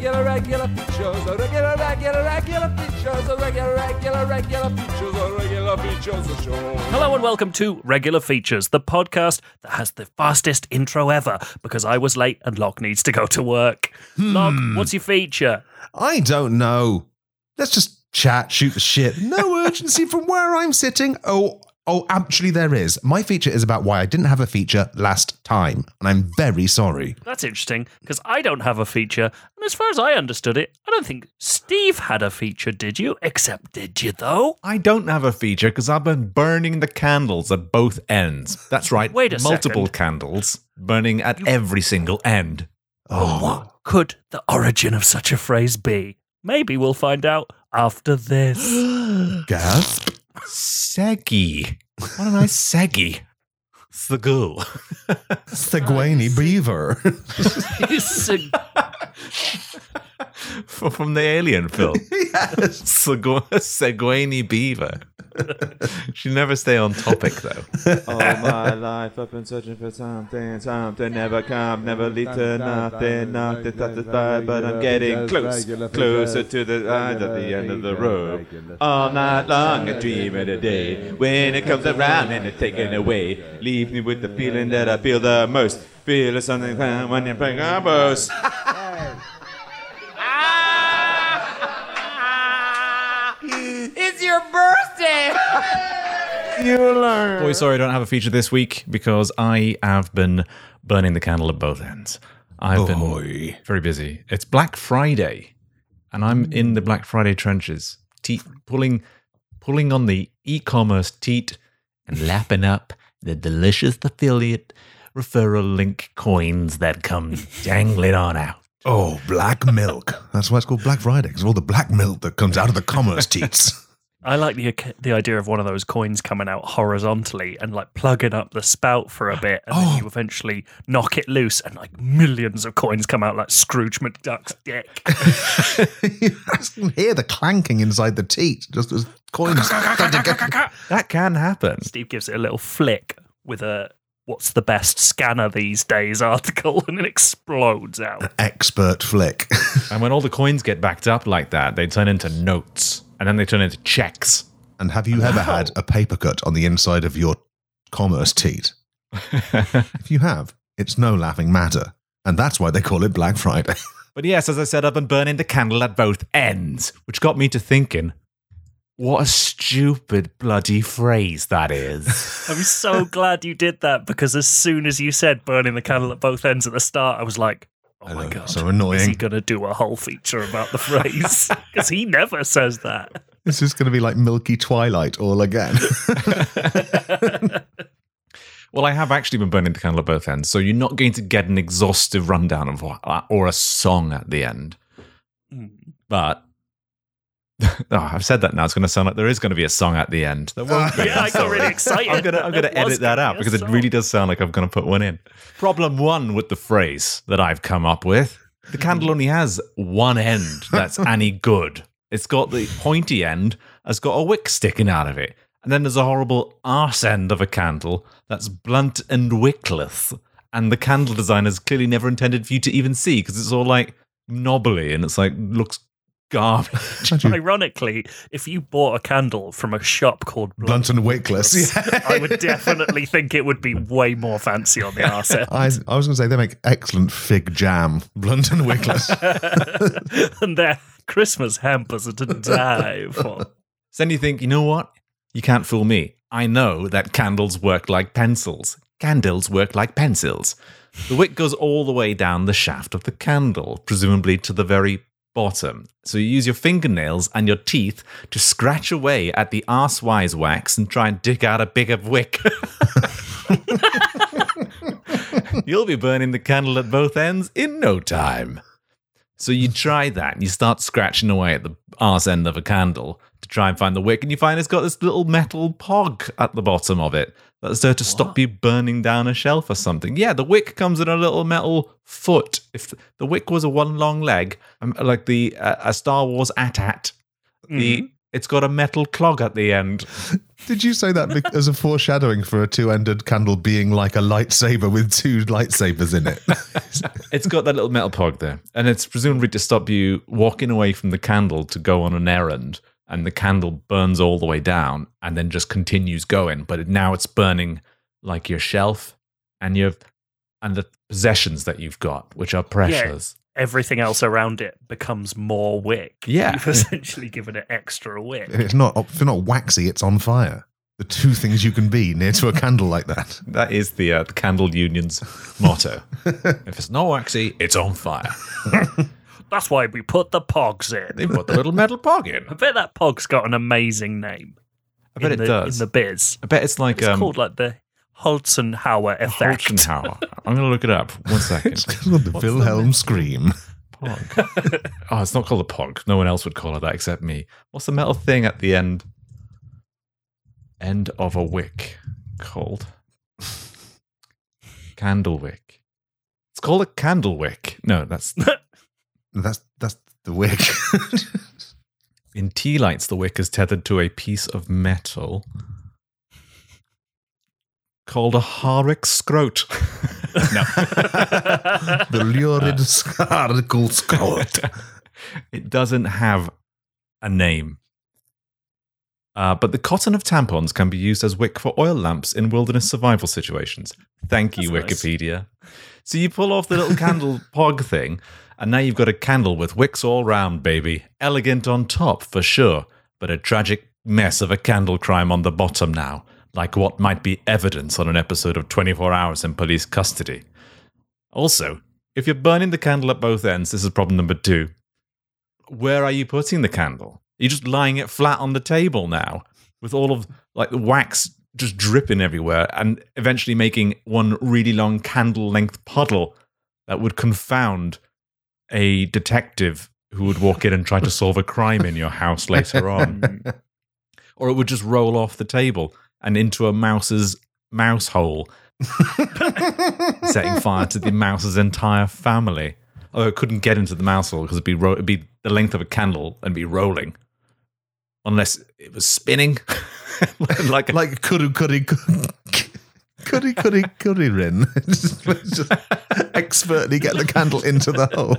regular, regular features, a regular, regular, regular features, a regular, regular, regular features, a regular features of show. Hello and welcome to Regular Features, the podcast that has the fastest intro ever because I was late and Locke needs to go to work. Hmm. Locke, what's your feature? I don't know. Let's just chat, shoot the shit. No urgency from where I'm sitting. Oh, oh, actually, there is. My feature is about why I didn't have a feature last time, and I'm very sorry. That's interesting because I don't have a feature, and as far as I understood it, I don't think Steve had a feature, did you? Except, did you though? I don't have a feature because I've been burning the candles at both ends. That's right. Wait a Multiple second. candles burning at every single end. Oh, What could the origin of such a phrase be? Maybe we'll find out after this. gasp! Seggy. What a nice seggy. Segoo. Seguini Beaver. From the Alien film. yes. Segu- Seguini Beaver. Should never stay on topic though. All my life I've been searching for something, something never come, never lead to nothing, nothing satisfied, but I'm getting close, closer to the light at the end of the road. All night long I dream of the day when it comes around and it's taken away. Leave me with the feeling that I feel the most. Feel it's something when you're playing a boss. You learn. Boy, sorry I don't have a feature this week because I have been burning the candle at both ends. I've been Boy. very busy. It's Black Friday, and I'm in the Black Friday trenches, pulling, pulling on the e-commerce teat and lapping up the delicious affiliate referral link coins that come dangling on out. Oh, black milk. That's why it's called Black Friday, because all the black milk that comes out of the commerce teats. I like the the idea of one of those coins coming out horizontally and like plugging up the spout for a bit, and then you oh. eventually knock it loose, and like millions of coins come out like Scrooge McDuck's dick. you can hear the clanking inside the teat, just as coins. That can happen. Steve gives it a little flick with a "What's the best scanner these days?" article, and it explodes out. Expert flick. And when all the coins get backed up like that, they turn into notes, and then they turn into checks. and have you ever had a paper cut on the inside of your commerce teat? If you have, it's no laughing matter. And that's why they call it Black Friday. But yes, as I said, I've been burning the candle at both ends, which got me to thinking, what a stupid bloody phrase that is. I'm so glad you did that because as soon as you said burning the candle at both ends at the start, I was like, "Oh I my know, god, so annoying. Is he going to do a whole feature about the phrase? Because he never says that. This is going to be like Milky Twilight all again. well, I have actually been burning the candle at both ends, so you're not going to get an exhaustive rundown of what, or a song at the end. Hmm. But oh, I've said that now. It's going to sound like there is going to be a song at the end. There won't be. Yeah, I got really excited. I'm gonna I'm gonna edit that out be because it really does sound like I'm gonna put one in. Problem one with the phrase that I've come up with: the candle only has one end that's any good. It's got the pointy end has got a wick sticking out of it, and then there's a horrible arse end of a candle that's blunt and wickless. And the candle designer's clearly never intended for you to even see because it's all like knobbly and it's like looks garbage. Ironically, if you bought a candle from a shop called Blunt and Wickless. Yeah. I would definitely think it would be way more fancy on the arse. I, I was going to say they make excellent fig jam, blunt and wickless. and their Christmas hampers are to die for. So then you think, you know what? You can't fool me. I know that candles work like pencils. Candles work like pencils. The wick goes all the way down the shaft of the candle, presumably to the very bottom. So you use your fingernails and your teeth to scratch away at the arsewise wax and try and dig out a bigger wick. You'll be burning the candle at both ends in no time. So you try that and you start scratching away at the arse end of a candle to try and find the wick, and you find it's got this little metal pog at the bottom of it that's there to stop you burning down a shelf or something. Yeah, the wick comes in a little metal foot. If the wick was a one long leg, um, like the uh, a Star Wars AT-AT, the it's got a metal clog at the end. Did you say that bec- as a foreshadowing for a two-ended candle being like a lightsaber with two lightsabers in it? It's got that little metal pog there, and it's presumably to stop you walking away from the candle to go on an errand, and the candle burns all the way down, and then just continues going. But now it's burning like your shelf and your and the possessions that you've got, which are precious. Everything else around it becomes more wick. Yeah. You've essentially given it extra wick. If it's not if it's not waxy, it's on fire. The two things you can be near to a candle like that. That is the, uh, the candle union's motto. if it's not waxy, it's on fire. That's why we put the pogs in. They put the little metal pog in. I bet that pog's got an amazing name. I bet it the, does. In the biz. I bet it's like It's um, called like the Holzenhauer effect. Holzenhauer. I'm going to look it up. One second. It's called the Wilhelm scream. Pog. oh, it's not called a pog. No one else would call it that except me. What's the metal thing at the end? End of a wick. Called candle wick. It's called a candle wick. No, that's That's that's the wick. in tea lights. The wick is tethered to a piece of metal called a Harwick scrote. no. the lurid scarlet scroll. it doesn't have a name. Uh, but the cotton of tampons can be used as wick for oil lamps in wilderness survival situations. Thank you, That's nice. Wikipedia. So you pull off the little candle pog thing, and now you've got a candle with wicks all round, baby. Elegant on top, for sure, but a tragic mess of a candle crime on the bottom now, like what might be evidence on an episode of 24 Hours in Police Custody. Also, if you're burning the candle at both ends, this is problem number two where are you putting the candle? You're just lying it flat on the table now with all of like the wax just dripping everywhere and eventually making one really long candle length puddle that would confound a detective who would walk in and try to solve a crime in your house later on. or it would just roll off the table and into a mouse's mouse hole, setting fire to the mouse's entire family. Although it couldn't get into the mouse hole because it'd be ro- it'd be the length of a candle and be rolling, unless it was spinning, like a, like curry curry curry curry curry rin. just, just expertly get the candle into the hole.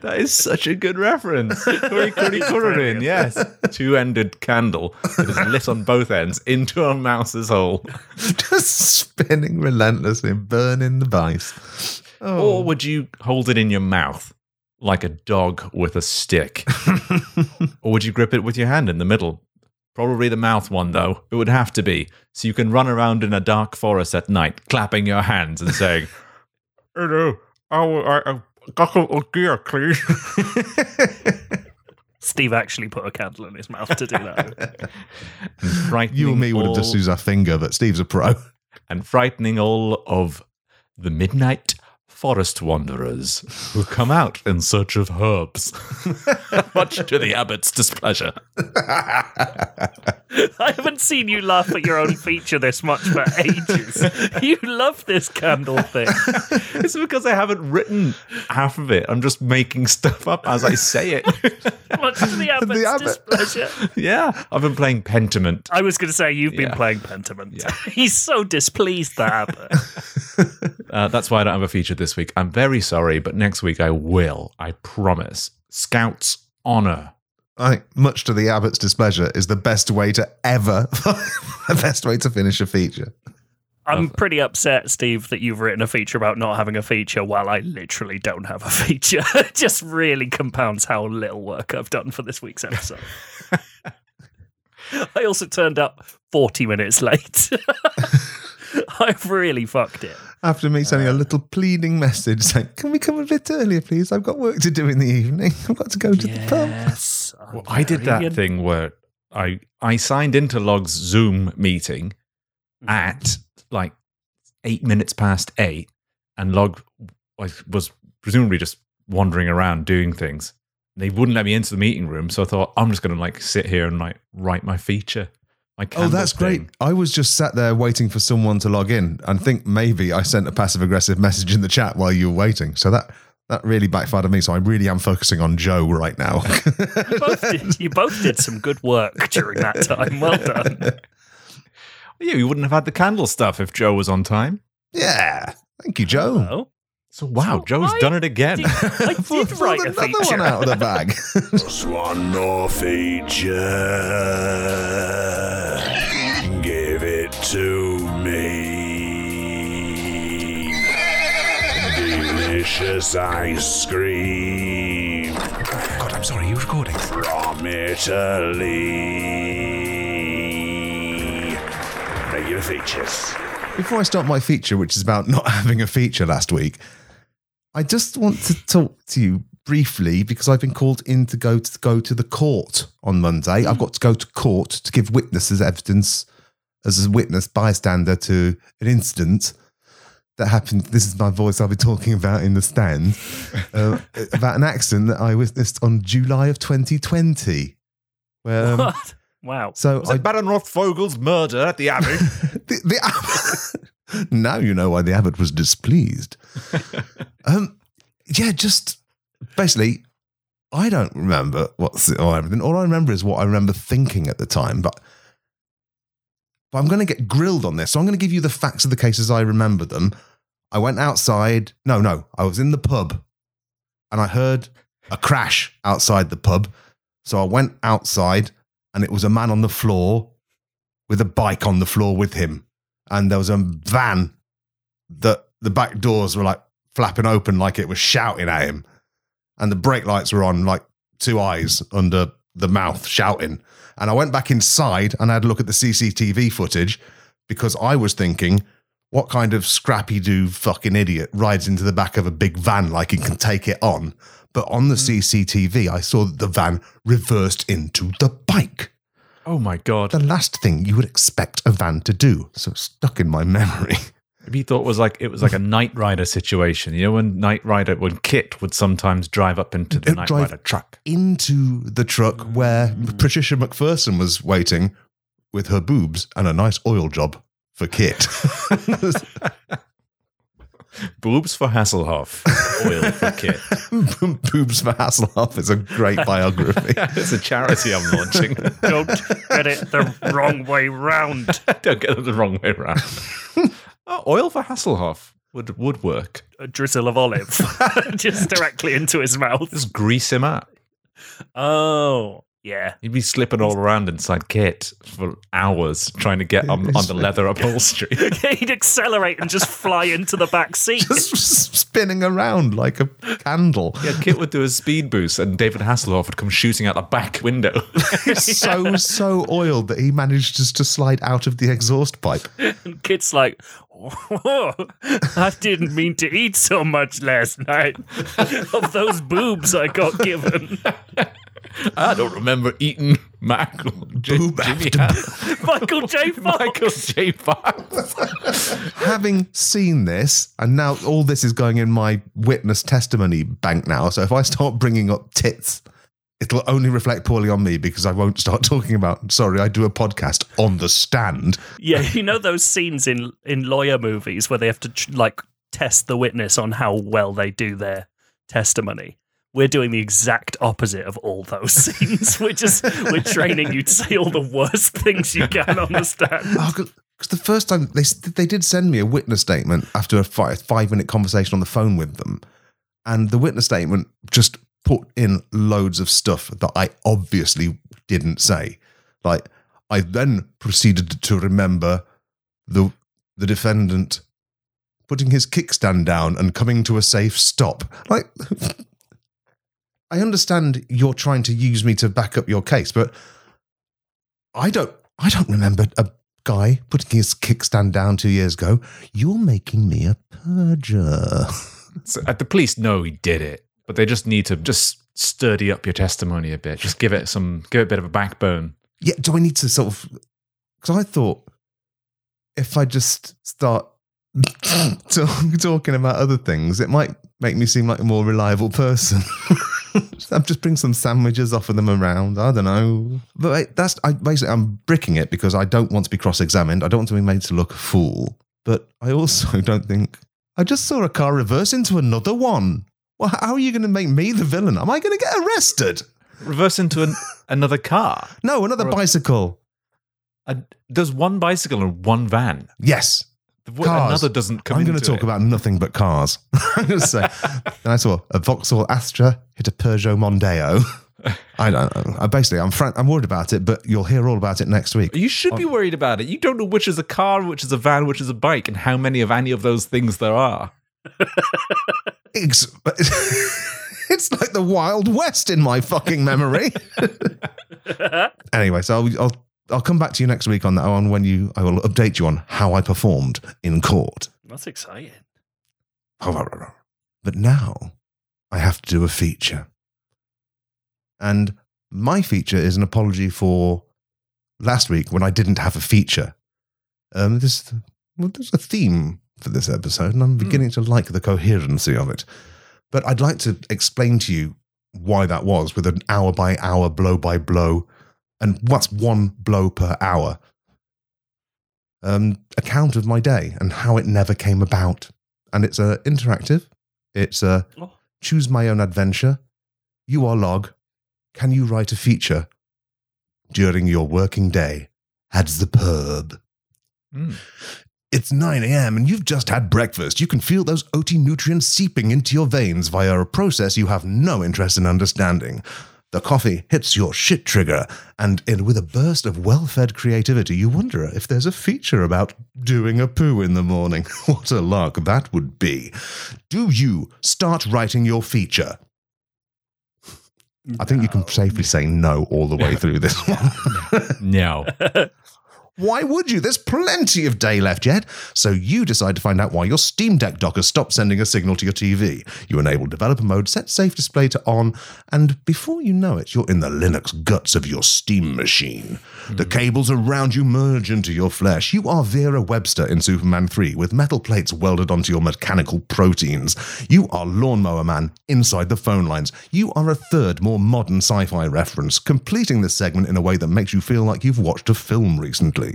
that is such a good reference. Curry, curry, curry, yes, two-ended candle that is lit on both ends into a mouse's hole. Just spinning relentlessly, burning the vice. Oh. Or would you hold it in your mouth like a dog with a stick? or would you grip it with your hand in the middle? Probably the mouth one, though. It would have to be. So you can run around in a dark forest at night, clapping your hands and saying, Hello, I, I, I got a gear, please. Steve actually put a candle in his mouth to do that. You and me would have all- just used our finger, but Steve's a pro. and frightening all of the midnight forest wanderers who come out in search of herbs, much to the abbot's displeasure. I haven't seen you laugh at your own feature this much for ages. You love this candle thing. It's because I haven't written half of it. I'm just making stuff up as I say it. Much to the abbot's abbot. displeasure. yeah, I've been playing Pentiment. I was going to say you've been Yeah. playing Pentiment. He's so displeased, the abbot. Uh, that's why I don't have a feature this week. I'm very sorry, but next week I will. I promise. Scouts honor. I think, much to the abbot's displeasure, is the best way to ever, the best way to finish a feature. I'm pretty upset, Steve, that you've written a feature about not having a feature while I literally don't have a feature. it just really compounds how little work I've done for this week's episode. I also turned up 40 minutes late. I've really fucked it. After me sending a um, little pleading message saying, Can we come a bit earlier, please? I've got work to do in the evening. I've got to go to the pub. Yes. Well, I did that thing where I I signed into Log's Zoom meeting mm-hmm. at like eight minutes past eight, and Log was, was presumably just wandering around doing things. They wouldn't let me into the meeting room, so I thought I'm just going to like sit here and like write my feature. My Oh, candle that's great. I was just sat there waiting for someone to log in and think maybe I sent a passive aggressive message in the chat while you were waiting. So that that really backfired on me. So I really am focusing on Joe right now. You both, did, you both did some good work during that time. Well done. Yeah, you wouldn't have had the candle stuff if Joe was on time. Yeah. Thank you, Joe. Oh, So wow, So Joe's I done it again. did- I Pulled did write a another feature. one out of the bag. Just one more feature. Give it to me. Delicious ice cream God, I'm sorry, are you recording? from Italy. Regular features. Before I start my feature, which is about not having a feature last week, I just want to talk to you briefly because I've been called in to go to go to the court on Monday. I've got to go to court to give witnesses evidence as a witness bystander to an incident that happened. This is my voice I'll be talking about in the stand uh, about an accident that I witnessed on July of 2020. Where, um, what? Wow. so Was I it Baron Rothvogel's murder at the Abbey? the, the now you know why the abbot was displeased. um, yeah, just basically, I don't remember what's or everything. All I remember is what I remember thinking at the time. But but I'm going to get grilled on this, so I'm going to give you the facts of the case as I remember them. I went outside. No, no, I was in the pub, and I heard a crash outside the pub. So I went outside, and it was a man on the floor with a bike on the floor with him. And there was a van that the back doors were like flapping open like it was shouting at him. And the brake lights were on like two eyes under the mouth shouting. And I went back inside and I had a look at the CCTV footage because I was thinking, what kind of Scrappy Doo fucking idiot rides into the back of a big van like he can take it on? But on the mm. CCTV, I saw that the van reversed into the bike oh my god. the last thing you would expect a van to do. So stuck in my memory. Maybe you thought it was like it was like a Knight Rider situation. You know, when Knight Rider, when Kit would sometimes drive up into the Knight Rider truck. Into the truck where Patricia McPherson was waiting with her boobs and a nice oil job for Kit. Boobs for Hasselhoff, oil for Kit. Boobs for Hasselhoff is a great biography. it's a charity I'm launching. Don't get it the wrong way round. Don't get it the wrong way around. oh, oil for Hasselhoff would would work. A drizzle of olive just directly into his mouth. Just grease him up. Oh, yeah. He'd be slipping all around inside Kit for hours trying to get on, on the leather upholstery. He'd accelerate and just fly into the back seat. Just spinning around like a candle. Yeah, Kit would do a speed boost, and David Hasselhoff would come shooting out the back window. He's so, so oiled that he managed just to slide out of the exhaust pipe. And Kit's like, "Whoa, I didn't mean to eat so much last night of those boobs I got given. I don't remember eating Michael J- Boob Jimmy after Hass- Michael J. Fox. Michael J. Fox. having seen this, and now all this is going in my witness testimony bank now. So if I start bringing up tits, it'll only reflect poorly on me because I won't start talking about. Sorry, I do a podcast on the stand. Yeah, you know those scenes in in lawyer movies where they have to like test the witness on how well they do their testimony. We're doing the exact opposite of all those scenes. we're just we're training you to say all the worst things you can understand. Oh, because the first time they they did send me a witness statement after a five, five minute conversation on the phone with them, and the witness statement just put in loads of stuff that I obviously didn't say. Like I then proceeded to remember the the defendant putting his kickstand down and coming to a safe stop. Like I understand you're trying to use me to back up your case, but I don't I don't remember a guy putting his kickstand down two years ago. You're making me a perjure. So, uh, the police know he did it, but they just need to just sturdy up your testimony a bit. Just give it some, give it a bit of a backbone. Yeah, do I need to sort of? Because I thought if I just start talking about other things, it might make me seem like a more reliable person. I'm just bring some sandwiches, offer them around. I don't know, but that's I basically I'm bricking it because I don't want to be cross-examined. I don't want to be made to look a fool, but I also don't think I just saw a car reverse into another one. Well, how are you going to make me the villain? Am I going to get arrested? Reverse into an, another car. No, another bicycle. Uh, there's one bicycle and one van. Yes. What- Cars. Another doesn't come I'm going to talk it. about nothing but cars. I'm going to say. then I saw a Vauxhall Astra hit a Peugeot Mondeo. I don't know. I basically, I'm I'm worried about it, but you'll hear all about it next week. You should be oh. worried about it. You don't know which is a car, which is a van, which is a bike, and how many of any of those things there are. It's, it's like the Wild West in my fucking memory. anyway, so I'll, I'll I'll come back to you next week on that on when you I will update you on how I performed in court. That's exciting. But now I have to do a feature. And my feature is an apology for last week when I didn't have a feature. Um, there's, well, there's a theme for this episode, and I'm beginning to like the coherency of it. But I'd like to explain to you why that was with an hour by hour, blow by blow, and what's one blow per hour um, account of my day and how it never came about. And it's uh, interactive. It's a Oh. choose my own adventure. You are log. Can you write a feature during your working day at the pub? Mm. It's 9 a.m. and you've just had breakfast. You can feel those OT nutrients seeping into your veins via a process you have no interest in understanding. The coffee hits your shit trigger, and in, with a burst of well fed creativity, you wonder if there's a feature about doing a poo in the morning. what a lark that would be. Do you start writing your feature? I think you can safely say no all the way through this one. No. Why would you? There's plenty of day left yet. So you decide to find out why your Steam Deck dock has stopped sending a signal to your TV. You enable developer mode, set safe display to on, and before you know it, you're in the Linux guts of your Steam machine. The hmm. cables around you merge into your flesh. You are Vera Webster in Superman 3 with metal plates welded onto your mechanical proteins. You are Lawnmower Man inside the phone lines. You are a third, more modern sci fi reference, completing this segment in a way that makes you feel like you've watched a film recently.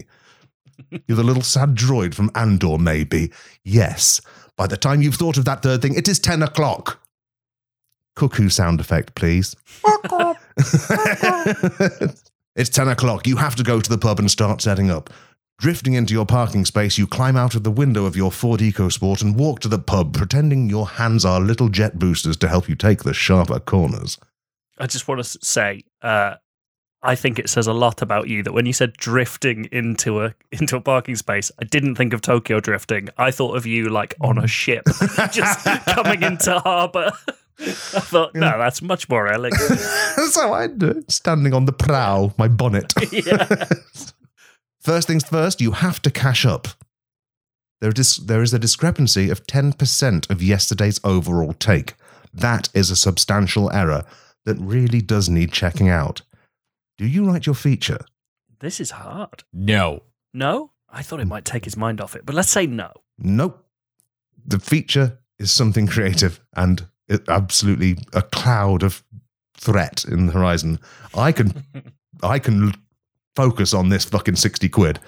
You're the little sad droid from Andor, maybe. Yes. By the time you've thought of that third thing, it is 10 o'clock. Cuckoo sound effect, please. it's 10 o'clock. You have to go to the pub and start setting up. Drifting into your parking space, you climb out of the window of your Ford EcoSport and walk to the pub, pretending your hands are little jet boosters to help you take the sharper corners. I just want to say, uh, I think it says a lot about you that when you said drifting into a into a parking space, I didn't think of Tokyo drifting. I thought of you like on a ship, just coming into harbour. I thought, no, that's much more elegant. That's how I do it. Standing on the prow, my bonnet. yeah. First things first, you have to cash up. There is, there is a discrepancy of 10% of yesterday's overall take. That is a substantial error that really does need checking out. Do you write your feature? This is hard. No. No? I thought it might take his mind off it, but let's say no. Nope. The feature is something creative and absolutely a cloud of threat in the horizon. I can, I can focus on this fucking 60 quid.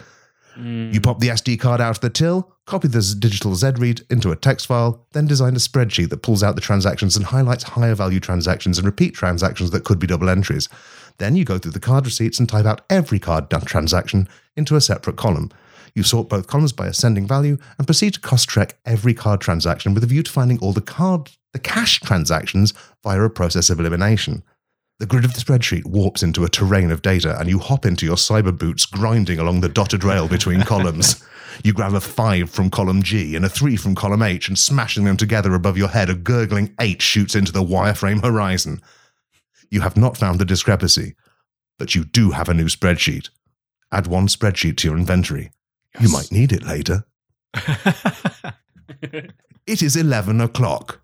You mm. pop the SD card out of the till, copy the digital Z read into a text file, then design a spreadsheet that pulls out the transactions and highlights higher value transactions and repeat transactions that could be double entries. Then you go through the card receipts and type out every card done transaction into a separate column. You sort both columns by ascending value and proceed to cost check every card transaction with a view to finding all the card the cash transactions via a process of elimination. The grid of the spreadsheet warps into a terrain of data, and you hop into your cyber boots, grinding along the dotted rail between columns. You grab a five from column G and a three from column H, and smashing them together above your head, a gurgling eight shoots into the wireframe horizon. You have not found the discrepancy, but you do have a new spreadsheet. Add one spreadsheet to your inventory. You might need it later. It is 11 o'clock.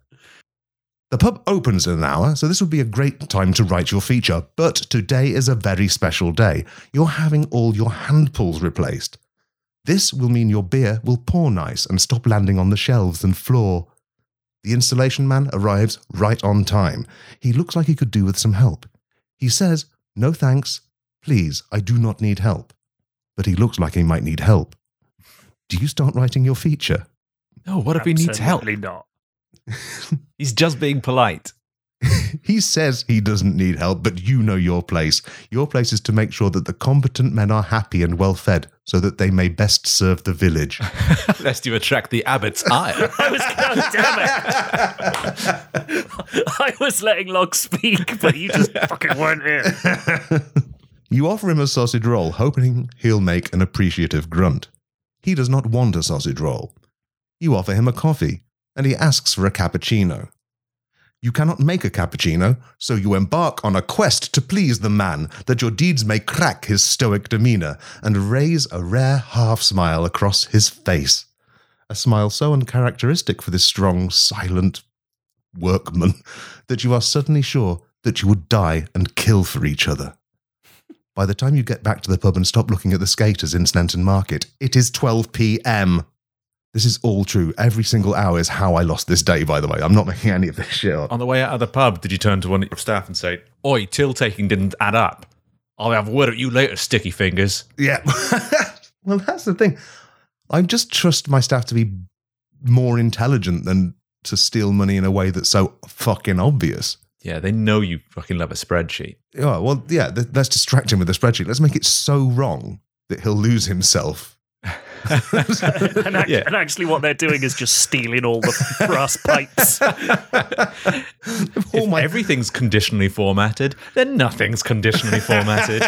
The pub opens in an hour, so this would be a great time to write your feature. But today is a very special day. You're having all your hand pulls replaced. This will mean your beer will pour nice and stop landing on the shelves and floor. The installation man arrives right on time. He looks like he could do with some help. He says, No thanks. Please, I do not need help. But he looks like he might need help. Do you start writing your feature? No, what if he needs help? Absolutely not. He's just being polite. He says he doesn't need help, but you know your place. Your place is to make sure that the competent men are happy and well fed so that they may best serve the village. Lest you attract the abbot's ire. I was, oh, damn it! I was letting Log speak, but you just fucking weren't here. You offer him a sausage roll, hoping he'll make an appreciative grunt. He does not want a sausage roll. You offer him a coffee, and he asks for a cappuccino. You cannot make a cappuccino, so you embark on a quest to please the man, that your deeds may crack his stoic demeanor and raise a rare half smile across his face. A smile so uncharacteristic for this strong, silent workman that you are suddenly sure that you would die and kill for each other. By the time you get back to the pub and stop looking at the skaters in Sneinton Market, it is 12 p.m. This is all true. Every single hour is how I lost this day, by the way. I'm not making any of this shit up. On the way out of the pub, did you turn to one of your staff and say, Oi, till taking didn't add up? I'll have a word at you later, sticky fingers. Yeah. well, that's the thing. I just trust my staff to be more intelligent than to steal money in a way that's so fucking obvious. Yeah, they know you fucking love a spreadsheet. Oh, well, yeah, th- let's distract him with a spreadsheet. Let's make it so wrong that he'll lose himself. And, act- Yeah. and actually, what they're doing is just stealing all the brass pipes. All if my everything's conditionally formatted, then nothing's conditionally formatted.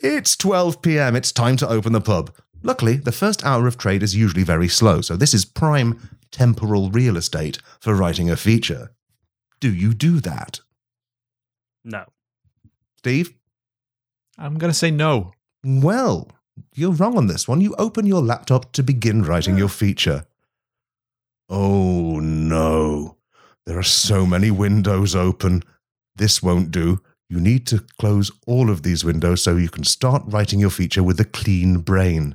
It's 12 p.m. It's time to open the pub. Luckily, the first hour of trade is usually very slow, so this is prime temporal real estate for writing a feature. Do you do that? No. Steve? I'm going to say no. Well, you're wrong on this one. You open your laptop to begin writing your feature. Oh no. There are so many windows open. This won't do. You need to close all of these windows so you can start writing your feature with a clean brain.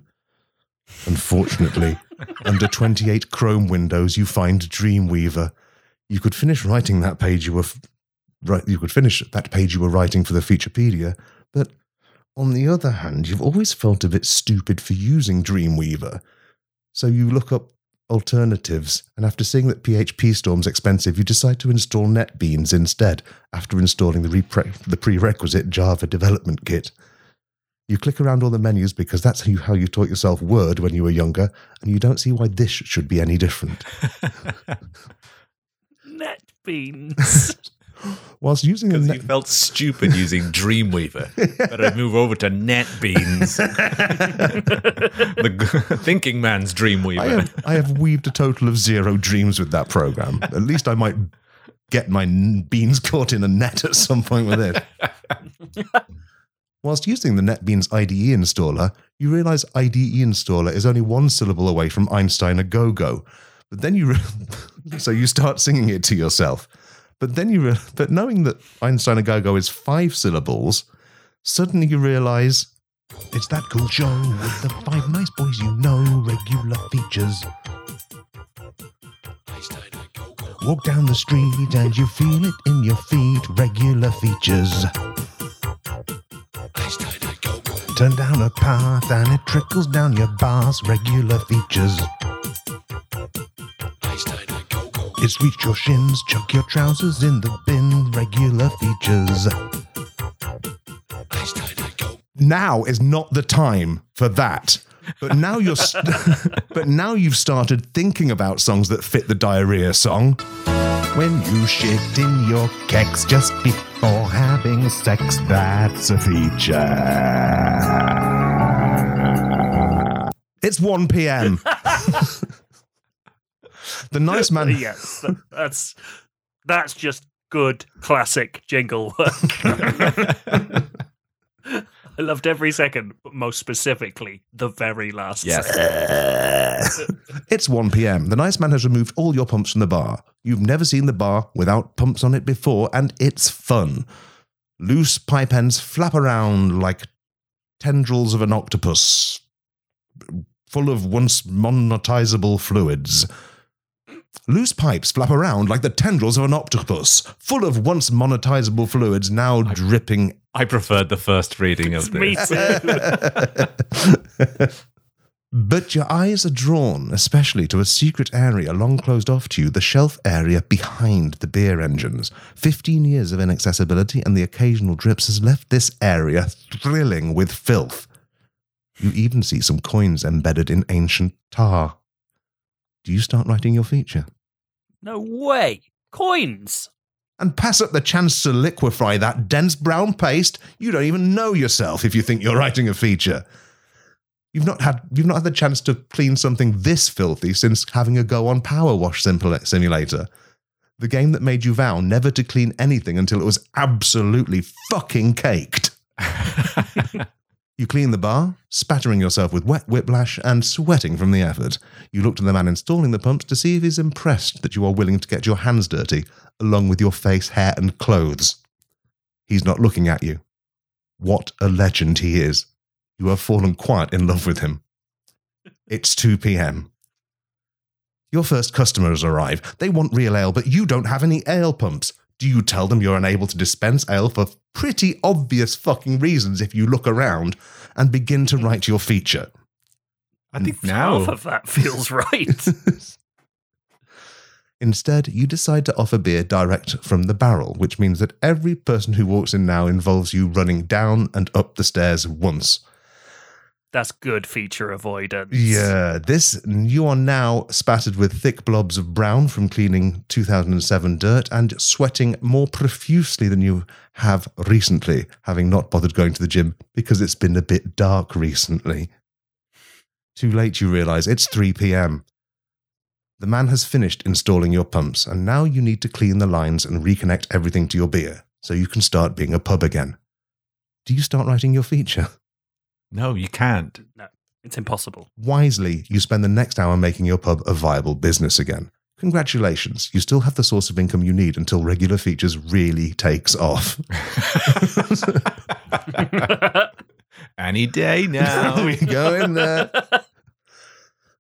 Unfortunately, under 28 Chrome windows, you find Dreamweaver. You could finish writing that page you were f- right, you could finish that page you were writing for the Featurepedia, but on the other hand, you've always felt a bit stupid for using Dreamweaver. So you look up alternatives, and after seeing that PHP Storm's expensive, you decide to install NetBeans instead after installing the, repre- the prerequisite Java development kit. You click around all the menus because that's how you, how you taught yourself Word when you were younger, and you don't see why this should be any different. Net beans. Whilst using Because net- you felt stupid using Dreamweaver. Better move over to NetBeans. the thinking man's Dreamweaver. I have, I have weaved a total of zero dreams with that program. At least I might get my beans caught in a net at some point with it. Whilst using the NetBeans IDE installer, you realize IDE installer is only one syllable away from Einstein a go go. But then you, re- so you start singing it to yourself. But then you, re- but knowing that Einstein a go go is five syllables, suddenly you realize it's that cool show with the five nice boys you know, regular features. Walk down the street and you feel it in your feet, regular features. Turn down a path and it trickles down your bars, regular features. It's reach your shins, chuck your trousers in the bin, regular features. Now is not the time for that. But now you're st- but now you've started thinking about songs that fit the diarrhea song. When you shit in your keks just before having sex, that's a feature. It's 1 p.m. the nice man yes, that's that's just good classic jingle work. I loved every second, but most specifically the very last. Yes. second. It's 1 p.m. The nice man has removed all your pumps from the bar. You've never seen the bar without pumps on it before, and it's fun. Loose pipe ends flap around like tendrils of an octopus, full of once monetizable fluids. Loose pipes flap around like the tendrils of an octopus, full of once monetizable fluids now dripping I preferred the first reading of Me this. too. But your eyes are drawn, especially to a secret area long closed off to you, the shelf area behind the beer engines. Fifteen years of inaccessibility and the occasional drips has left this area thrilling with filth. You even see some coins embedded in ancient tar. Do you start writing your feature? No way. Coins. And pass up the chance to liquefy that dense brown paste? You don't even know yourself if you think you're writing a feature. You've not had you've not had the chance to clean something this filthy since having a go on Power Wash Simulator. The game that made you vow never to clean anything until it was absolutely fucking caked. You clean the bar, spattering yourself with wet whiplash and sweating from the effort. You look to the man installing the pumps to see if he's impressed that you are willing to get your hands dirty, along with your face, hair, and clothes. He's not looking at you. What a legend he is. You have fallen quite in love with him. It's 2 p.m. Your first customers arrive. They want real ale, but you don't have any ale pumps. Do you tell them you're unable to dispense ale for pretty obvious fucking reasons if you look around and begin to write your feature? I think now. Half of that feels right. Instead, you decide to offer beer direct from the barrel, which means that every person who walks in now involves you running down and up the stairs once. That's good feature avoidance. Yeah, this you are now spattered with thick blobs of brown from cleaning 2007 dirt and sweating more profusely than you have recently, having not bothered going to the gym because it's been a bit dark recently. Too late, you realize it's 3 p.m. The man has finished installing your pumps, and now you need to clean the lines and reconnect everything to your beer so you can start being a pub again. Do you start writing your feature? No, you can't. No, it's impossible. Wisely, you spend the next hour making your pub a viable business again. Congratulations, you still have the source of income you need until regular features really takes off. Any day now. we go in there.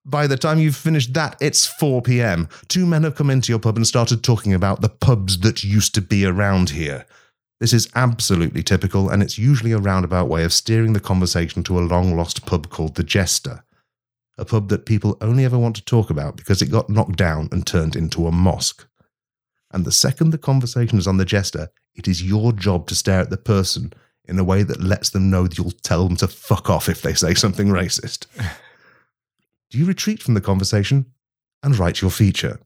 By the time you've finished that, it's 4 p.m. Two men have come into your pub and started talking about the pubs that used to be around here. This is absolutely typical, and it's usually a roundabout way of steering the conversation to a long lost pub called the Jester. A pub that people only ever want to talk about because it got knocked down and turned into a mosque. And the second the conversation is on the Jester, it is your job to stare at the person in a way that lets them know that you'll tell them to fuck off if they say something racist. Do you retreat from the conversation and write your feature?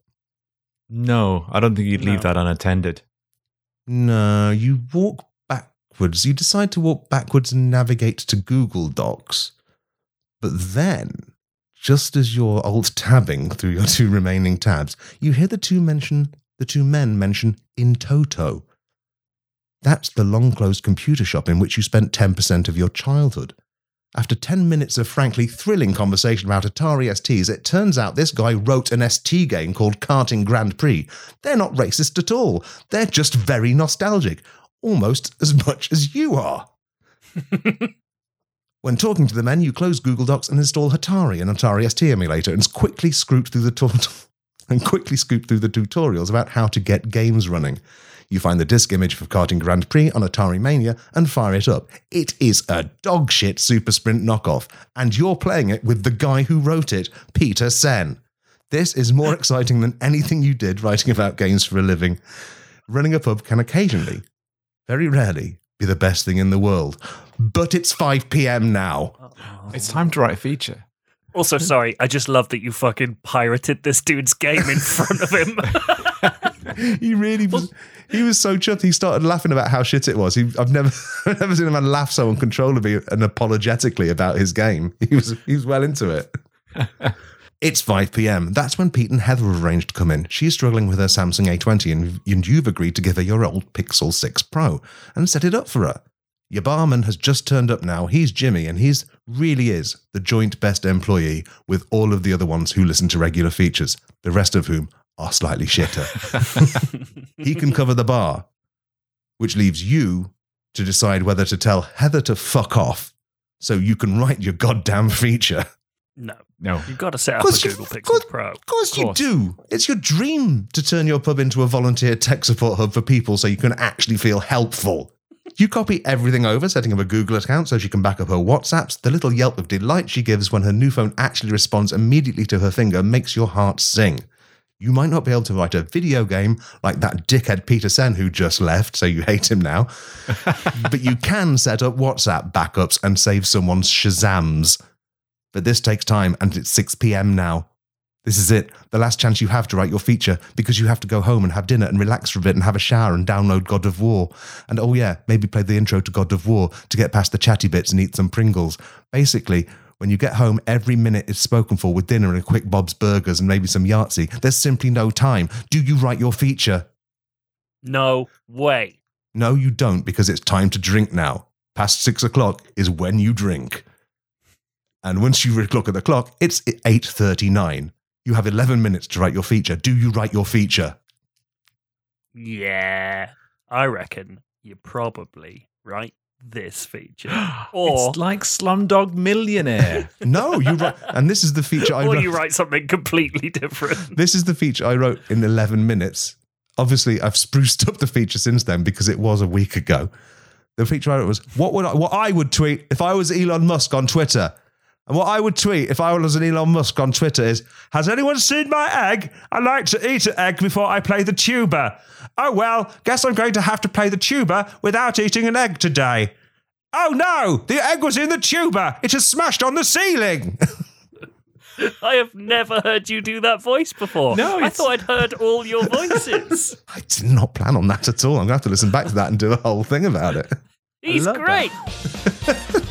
no, I don't think you'd leave No. that unattended. No, you walk backwards. You decide to walk backwards and navigate to Google Docs. But then, just as you're alt tabbing through your two remaining tabs, you hear the two mention the two men mention in toto. That's the long closed computer shop in which you spent 10% of your childhood. After 10 minutes of frankly thrilling conversation about Atari STs, it turns out this guy wrote an ST game called Karting Grand Prix. They're not racist at all. They're just very nostalgic, almost as much as you are. when talking to the men, you close Google Docs and install Atari, an Atari ST emulator, and quickly scoot through the tut- and quickly scoop through the tutorials about how to get games running. You find the disk image for Karting Grand Prix on Atari Mania and fire it up. It is a dogshit Super Sprint knockoff, and you're playing it with the guy who wrote it, Peter Sen. This is more exciting than anything you did writing about games for a living. Running a pub can occasionally, very rarely, be the best thing in the world. But it's 5 p.m. now. It's time to write a feature. Also, sorry, I just love that you fucking pirated this dude's game in front of him. He really was. He was so chuffed. He started laughing about how shit it was. He, I've never, I've never seen a man laugh so uncontrollably and apologetically about his game. He was, he was well into it. It's 5 p.m. That's when Pete and Heather have arranged to come in. She's struggling with her Samsung A20, and, and you've agreed to give her your old Pixel 6 Pro and set it up for her. Your barman has just turned up now. He's Jimmy, and he's really is the joint best employee with all of the other ones who listen to regular features, the rest of whom are slightly shitter. he can cover the bar, which leaves you to decide whether to tell Heather to fuck off so you can write your goddamn feature. no, No. you've got to set up Course a you- Google Pixel course- Pro. Of course, you do. It's your dream to turn your pub into a volunteer tech support hub for people so you can actually feel helpful. You copy everything over, setting up a Google account so she can back up her WhatsApps. The little yelp of delight she gives when her new phone actually responds immediately to her finger makes your heart sing. You might not be able to write a video game like that dickhead Peter Sen who just left, so you hate him now. but you can set up WhatsApp backups and save someone's Shazams. But this takes time and it's 6 p.m. now. This is it, the last chance you have to write your feature because you have to go home and have dinner and relax for a bit and have a shower and download God of War. And oh, yeah, maybe play the intro to God of War to get past the chatty bits and eat some Pringles. Basically, when you get home, every minute is spoken for with dinner and a quick Bob's Burgers and maybe some Yahtzee. There's simply no time. Do you write your feature? No way. No, you don't, because it's time to drink now. Past six o'clock is when you drink. And once you look at the clock, it's 8.39. You have 11 minutes to write your feature. Do you write your feature? Yeah. I reckon you probably write this feature. Or it's like Slumdog Millionaire. No, you write. And this is the feature I or wrote. you write something completely different. This is the feature I wrote in 11 minutes. Obviously, I've spruced up the feature since then because it was a week ago. The feature I wrote was what would I, what I would tweet if I was Elon Musk on Twitter. And what I would tweet if I was an Elon Musk on Twitter is, Has anyone seen my egg? I like to eat an egg before I play the tuba. Oh well, guess I'm going to have to play the tuba without eating an egg today. Oh no, the egg was in the tuba. It has smashed on the ceiling. I have never heard you do that voice before. No, I it's- thought I'd heard all your voices. I did not plan on that at all. I'm going to have to listen back to that and do a whole thing about it. He's love that. great.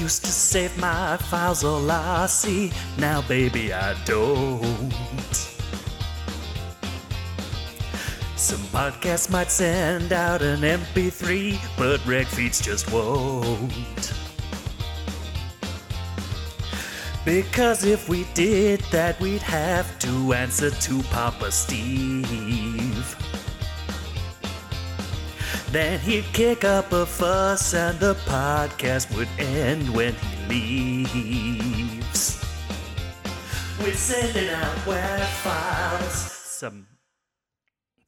used to save my files all I see. Now, baby, I don't. Some podcasts might send out an MP3, but Reg Feeds just won't. Because if we did that, we'd have to answer to Papa Steve. Then he'd kick up a fuss and the podcast would end when he leaves. We're sending out WAV files. Some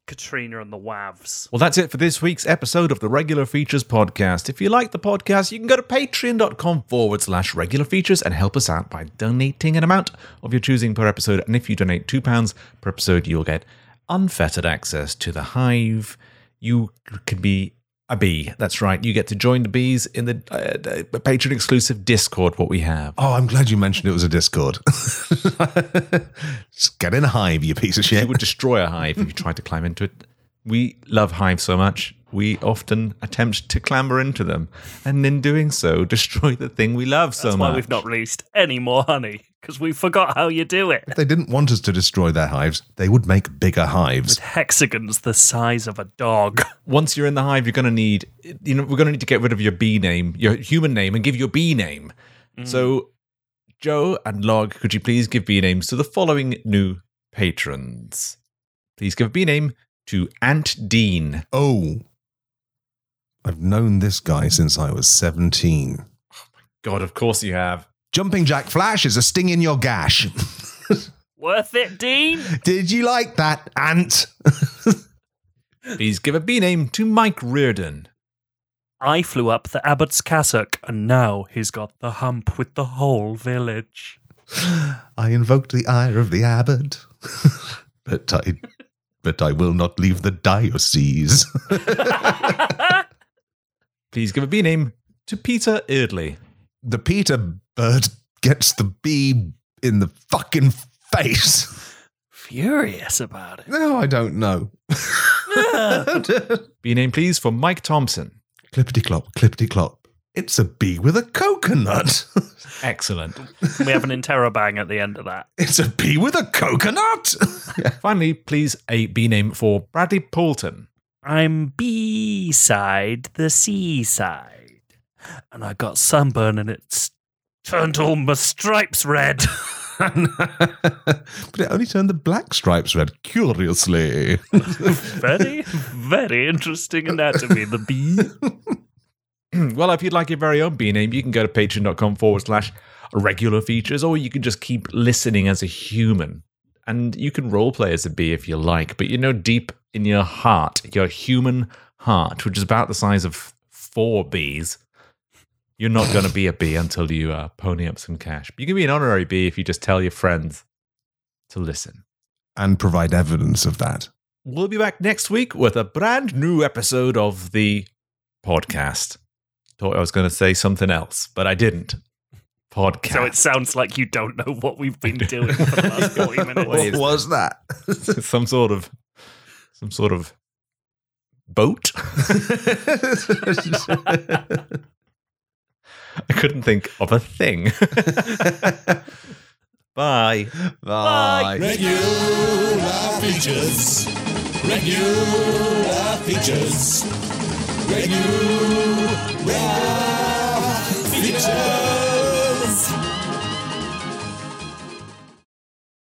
Katrina and the WAVs. Well, that's it for this week's episode of the Regular Features Podcast. If you like the podcast, you can go to patreon.com forward slash regular features and help us out by donating an amount of your choosing per episode. And if you donate £2 per episode, you'll get unfettered access to the hive. You can be a bee. That's right. You get to join the bees in the uh, patron exclusive Discord, what we have. Oh, I'm glad you mentioned it was a Discord. Just get in a hive, you piece of It shit. would destroy a hive if you tried to climb into it. We love Hive so much, we often attempt to clamber into them, and in doing so, destroy the thing we love so much. That's why we've not released any more honey, because we forgot how you do it. If they didn't want us to destroy their hives, they would make bigger hives. With Hexagons the size of a dog. Once you're in the hive, you're going to need, you know, we're going to need to get rid of your bee name, your human name, and give you a bee name. Mm. So, Joe and Log, could you please give bee names to the following new patrons? Please give a bee name to Ant Dean. Oh, I've known this guy since I was 17. God, of course you have. Jumping Jack Flash is a sting in your gash. Worth it, Dean? Did you like that, Ant? Please give a bee name to Mike Reardon. I flew up the abbot's cassock, and now he's got the hump with the whole village. I invoked the ire of the abbot, but I, but I will not leave the diocese. Please give a bee name to Peter Eardley. the Peter bird gets the bee in the fucking face. Furious about it. No, I don't know. Bee name, please, for Mike Thompson. clippity clop, clippity clop. It's a bee with a coconut. Excellent. we have an interrobang at the end of that. it's a bee with a coconut. Finally, please, a bee name for Bradley Poulton. I'm B-side, the seaside. And I got sunburn and it's turned all my stripes red. but it only turned the black stripes red. Curiously. very, very interesting anatomy, the bee. well, if you'd like your very own bee name, you can go to patreon.com forward slash regular features, or you can just keep listening as a human and you can role play as a bee if you like, but you know, deep in your heart, your human heart, which is about the size of four bees, you're not going to be a bee until you uh, pony up some cash. But you can be an honorary bee if you just tell your friends to listen. And provide evidence of that. We'll be back next week with a brand new episode of the podcast. Thought I was going to say something else, but I didn't. Podcast. So it sounds like you don't know what we've been doing for the last 40 minutes. Wait, is was that? some sort of some sort of boat. I couldn't think of a thing. Bye. Bye. Regular features. Regular features. Regular